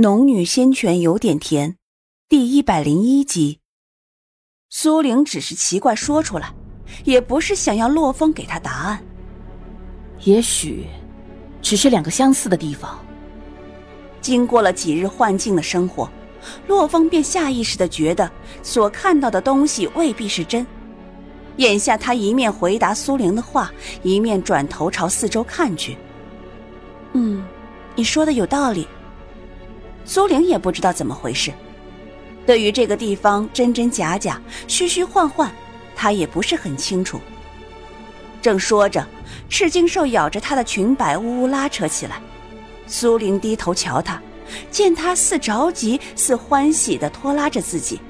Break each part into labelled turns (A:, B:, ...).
A: 农女仙泉有点甜，第一百零一集。苏玲只是奇怪说出来，也不是想要洛风给她答案。
B: 也许，只是两个相似的地方。
A: 经过了几日幻境的生活，洛风便下意识的觉得所看到的东西未必是真。眼下他一面回答苏玲的话，一面转头朝四周看去。嗯，你说的有道理。苏玲也不知道怎么回事，对于这个地方真真假假、虚虚幻幻，她也不是很清楚。正说着，赤金兽咬着她的裙摆，呜呜拉扯起来。苏玲低头瞧他，见他似着急似欢喜的拖拉着自己，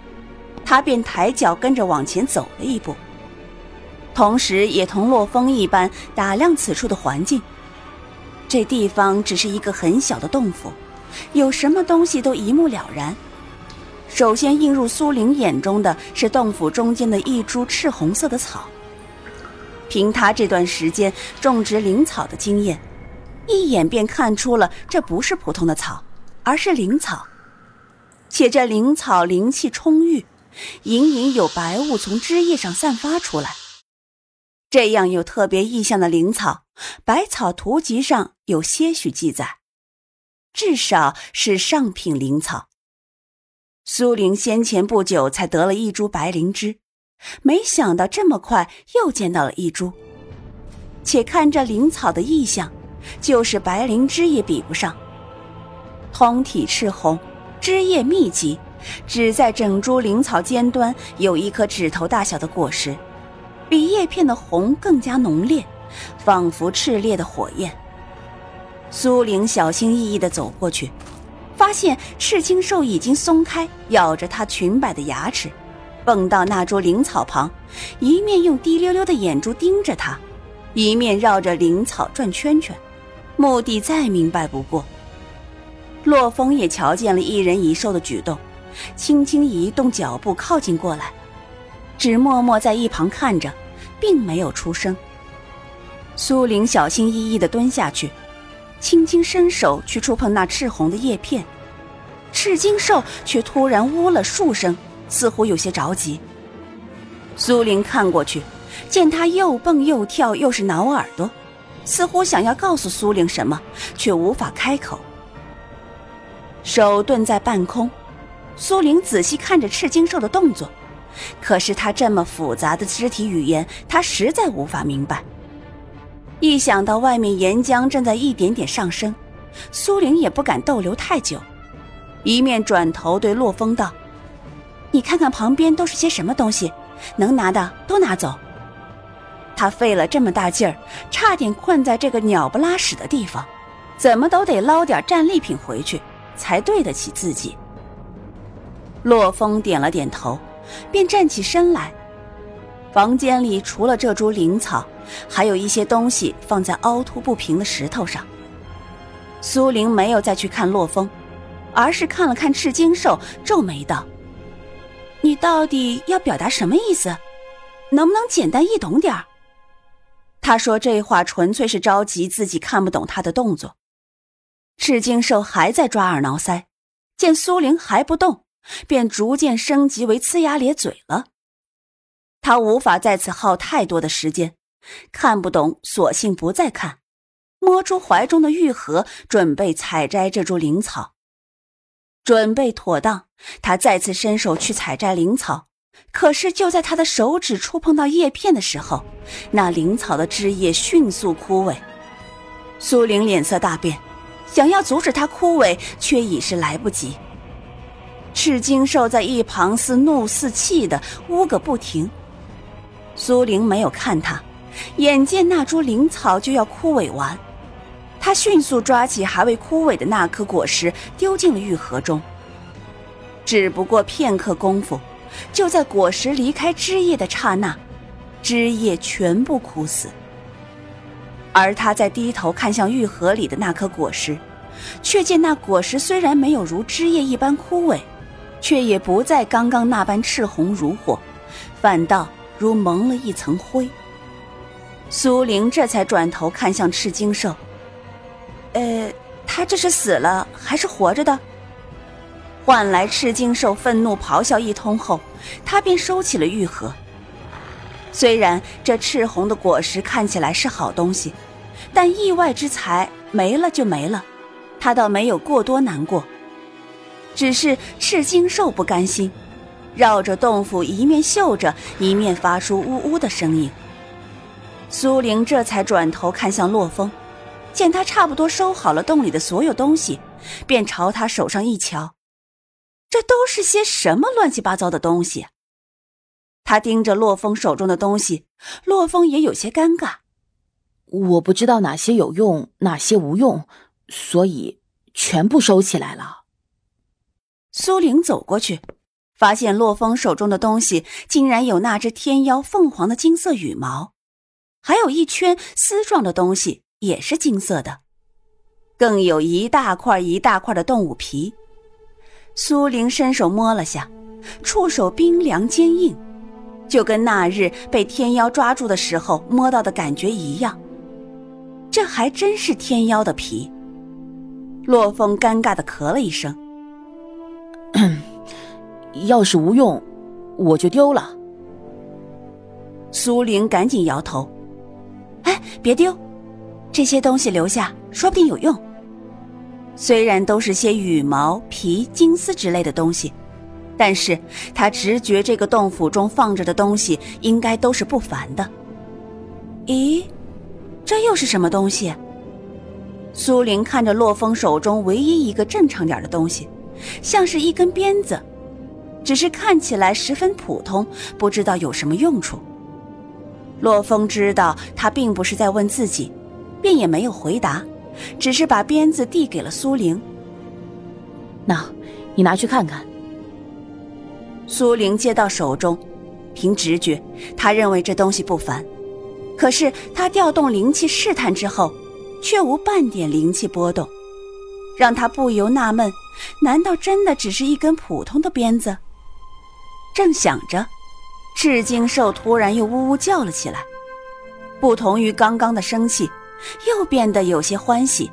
A: 他便抬脚跟着往前走了一步，同时也同洛风一般打量此处的环境。这地方只是一个很小的洞府。有什么东西都一目了然。首先映入苏玲眼中的是洞府中间的一株赤红色的草。凭他这段时间种植灵草的经验，一眼便看出了这不是普通的草，而是灵草。且这灵草灵气充裕，隐隐有白雾从枝叶上散发出来。这样有特别意象的灵草，百草图集上有些许记载。至少是上品灵草。苏玲先前不久才得了一株白灵芝，没想到这么快又见到了一株。且看这灵草的意象，就是白灵芝也比不上。通体赤红，枝叶密集，只在整株灵草尖端有一颗指头大小的果实，比叶片的红更加浓烈，仿佛炽烈的火焰。苏玲小心翼翼地走过去，发现赤青兽已经松开咬着她裙摆的牙齿，蹦到那株灵草旁，一面用滴溜溜的眼珠盯着她，一面绕着灵草转圈圈，目的再明白不过。洛风也瞧见了一人一兽的举动，轻轻移动脚步靠近过来，只默默在一旁看着，并没有出声。苏玲小心翼翼地蹲下去。轻轻伸手去触碰那赤红的叶片，赤金兽却突然呜了数声，似乎有些着急。苏玲看过去，见他又蹦又跳，又是挠耳朵，似乎想要告诉苏玲什么，却无法开口。手顿在半空，苏玲仔细看着赤金兽的动作，可是他这么复杂的肢体语言，他实在无法明白。一想到外面岩浆正在一点点上升，苏玲也不敢逗留太久，一面转头对洛风道：“你看看旁边都是些什么东西，能拿的都拿走。”他费了这么大劲儿，差点困在这个鸟不拉屎的地方，怎么都得捞点战利品回去，才对得起自己。洛风点了点头，便站起身来。房间里除了这株灵草，还有一些东西放在凹凸不平的石头上。苏玲没有再去看洛风，而是看了看赤金兽，皱眉道：“你到底要表达什么意思？能不能简单易懂点儿？”他说这话纯粹是着急自己看不懂他的动作。赤金兽还在抓耳挠腮，见苏玲还不动，便逐渐升级为呲牙咧嘴了。他无法在此耗太多的时间，看不懂，索性不再看。摸出怀中的玉盒，准备采摘这株灵草。准备妥当，他再次伸手去采摘灵草。可是就在他的手指触碰到叶片的时候，那灵草的枝叶迅速枯萎。苏玲脸色大变，想要阻止它枯萎，却已是来不及。赤金兽在一旁似怒似气的呜个不停。苏玲没有看他，眼见那株灵草就要枯萎完，他迅速抓起还未枯萎的那颗果实，丢进了玉盒中。只不过片刻功夫，就在果实离开枝叶的刹那，枝叶全部枯死。而他在低头看向玉盒里的那颗果实，却见那果实虽然没有如枝叶一般枯萎，却也不再刚刚那般赤红如火，反倒。如蒙了一层灰。苏玲这才转头看向赤金兽，呃，他这是死了还是活着的？换来赤金兽愤怒咆哮一通后，他便收起了玉盒。虽然这赤红的果实看起来是好东西，但意外之财没了就没了，他倒没有过多难过。只是赤金兽不甘心，绕着洞府一面嗅着，一面发出呜呜的声音。苏玲这才转头看向洛风，见他差不多收好了洞里的所有东西，便朝他手上一瞧，这都是些什么乱七八糟的东西？他盯着洛风手中的东西，洛风也有些尴尬。
B: 我不知道哪些有用，哪些无用，所以全部收起来了。
A: 苏玲走过去，发现洛风手中的东西竟然有那只天妖凤凰的金色羽毛，还有一圈丝状的东西，也是金色的，更有一大块一大块的动物皮。苏玲伸手摸了下，触手冰凉坚硬。就跟那日被天妖抓住的时候摸到的感觉一样，这还真是天妖的皮。洛风尴尬的咳了一声：“
B: 要是无用，我就丢了。”
A: 苏玲赶紧摇头：“哎，别丢，这些东西留下，说不定有用。虽然都是些羽毛、皮、金丝之类的东西。”但是他直觉这个洞府中放着的东西应该都是不凡的。咦，这又是什么东西？苏玲看着洛风手中唯一一个正常点的东西，像是一根鞭子，只是看起来十分普通，不知道有什么用处。洛风知道他并不是在问自己，便也没有回答，只是把鞭子递给了苏玲。
B: 那，你拿去看看。
A: 苏玲接到手中，凭直觉，他认为这东西不凡。可是他调动灵气试探之后，却无半点灵气波动，让他不由纳闷：难道真的只是一根普通的鞭子？正想着，赤金兽突然又呜呜叫了起来，不同于刚刚的生气，又变得有些欢喜，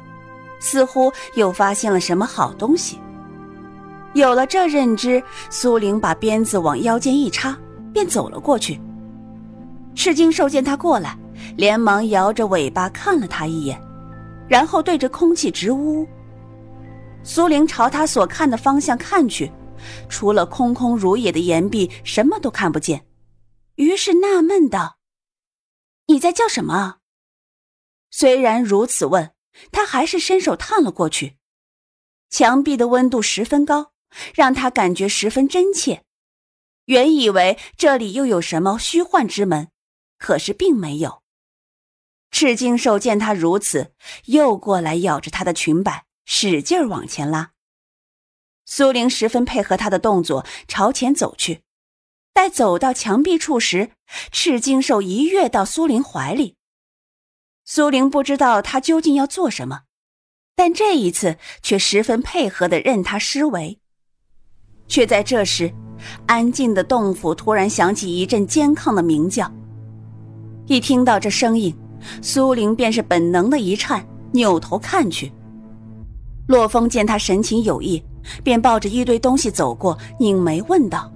A: 似乎又发现了什么好东西。有了这认知，苏玲把鞭子往腰间一插，便走了过去。赤金兽见他过来，连忙摇着尾巴看了他一眼，然后对着空气直呜。苏玲朝他所看的方向看去，除了空空如也的岩壁，什么都看不见。于是纳闷道：“你在叫什么？”虽然如此问，他还是伸手探了过去。墙壁的温度十分高。让他感觉十分真切，原以为这里又有什么虚幻之门，可是并没有。赤金兽见他如此，又过来咬着他的裙摆，使劲往前拉。苏玲十分配合他的动作，朝前走去。待走到墙壁处时，赤金兽一跃到苏玲怀里。苏玲不知道他究竟要做什么，但这一次却十分配合的任他施为。却在这时，安静的洞府突然响起一阵尖亢的鸣叫。一听到这声音，苏玲便是本能的一颤，扭头看去。洛风见他神情有异，便抱着一堆东西走过，拧眉问道：“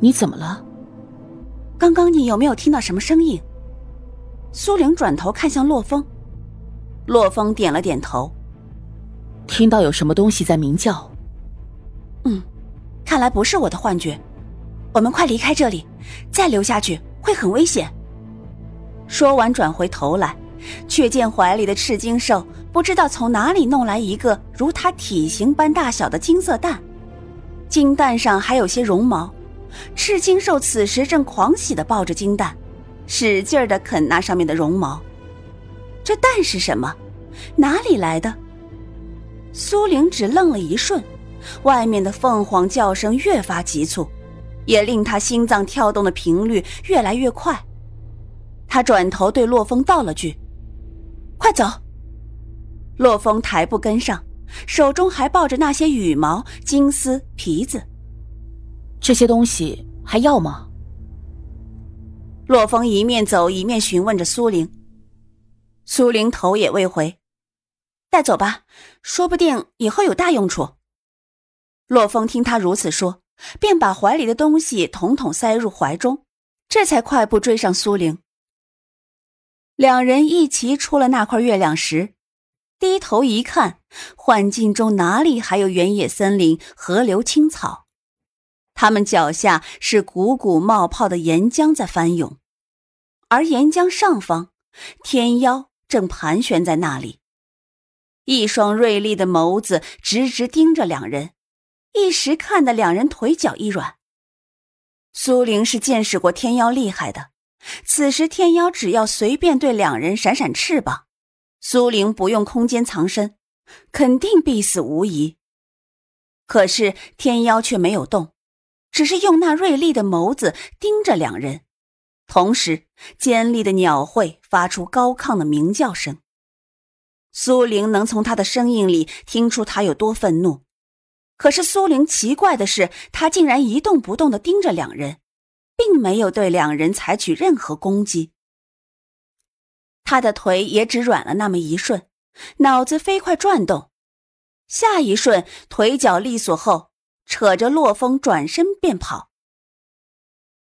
B: 你怎么了？
A: 刚刚你有没有听到什么声音？”苏玲转头看向洛风，洛风点了点头，
B: 听到有什么东西在鸣叫。
A: 嗯，看来不是我的幻觉。我们快离开这里，再留下去会很危险。说完，转回头来，却见怀里的赤金兽不知道从哪里弄来一个如它体型般大小的金色蛋，金蛋上还有些绒毛。赤金兽此时正狂喜地抱着金蛋，使劲地啃那上面的绒毛。这蛋是什么？哪里来的？苏玲只愣了一瞬。外面的凤凰叫声越发急促，也令他心脏跳动的频率越来越快。他转头对洛风道了句：“快走。”洛风抬步跟上，手中还抱着那些羽毛、金丝、皮子。
B: 这些东西还要吗？
A: 洛风一面走一面询问着苏玲。苏玲头也未回：“带走吧，说不定以后有大用处。”洛风听他如此说，便把怀里的东西统统塞入怀中，这才快步追上苏玲。两人一齐出了那块月亮石，低头一看，幻境中哪里还有原野森林、河流青草？他们脚下是汩汩冒泡的岩浆在翻涌，而岩浆上方，天妖正盘旋在那里，一双锐利的眸子直直盯着两人，一时看得两人腿脚一软。苏玲是见识过天妖厉害的，此时天妖只要随便对两人闪闪翅膀，苏玲不用空间藏身，肯定必死无疑。可是天妖却没有动。只是用那锐利的眸子盯着两人，同时尖利的鸟喙发出高亢的鸣叫声。苏玲能从他的声音里听出他有多愤怒，可是苏玲奇怪的是，他竟然一动不动的盯着两人，并没有对两人采取任何攻击。他的腿也只软了那么一瞬，脑子飞快转动，下一瞬腿脚利索后。扯着洛风转身便跑，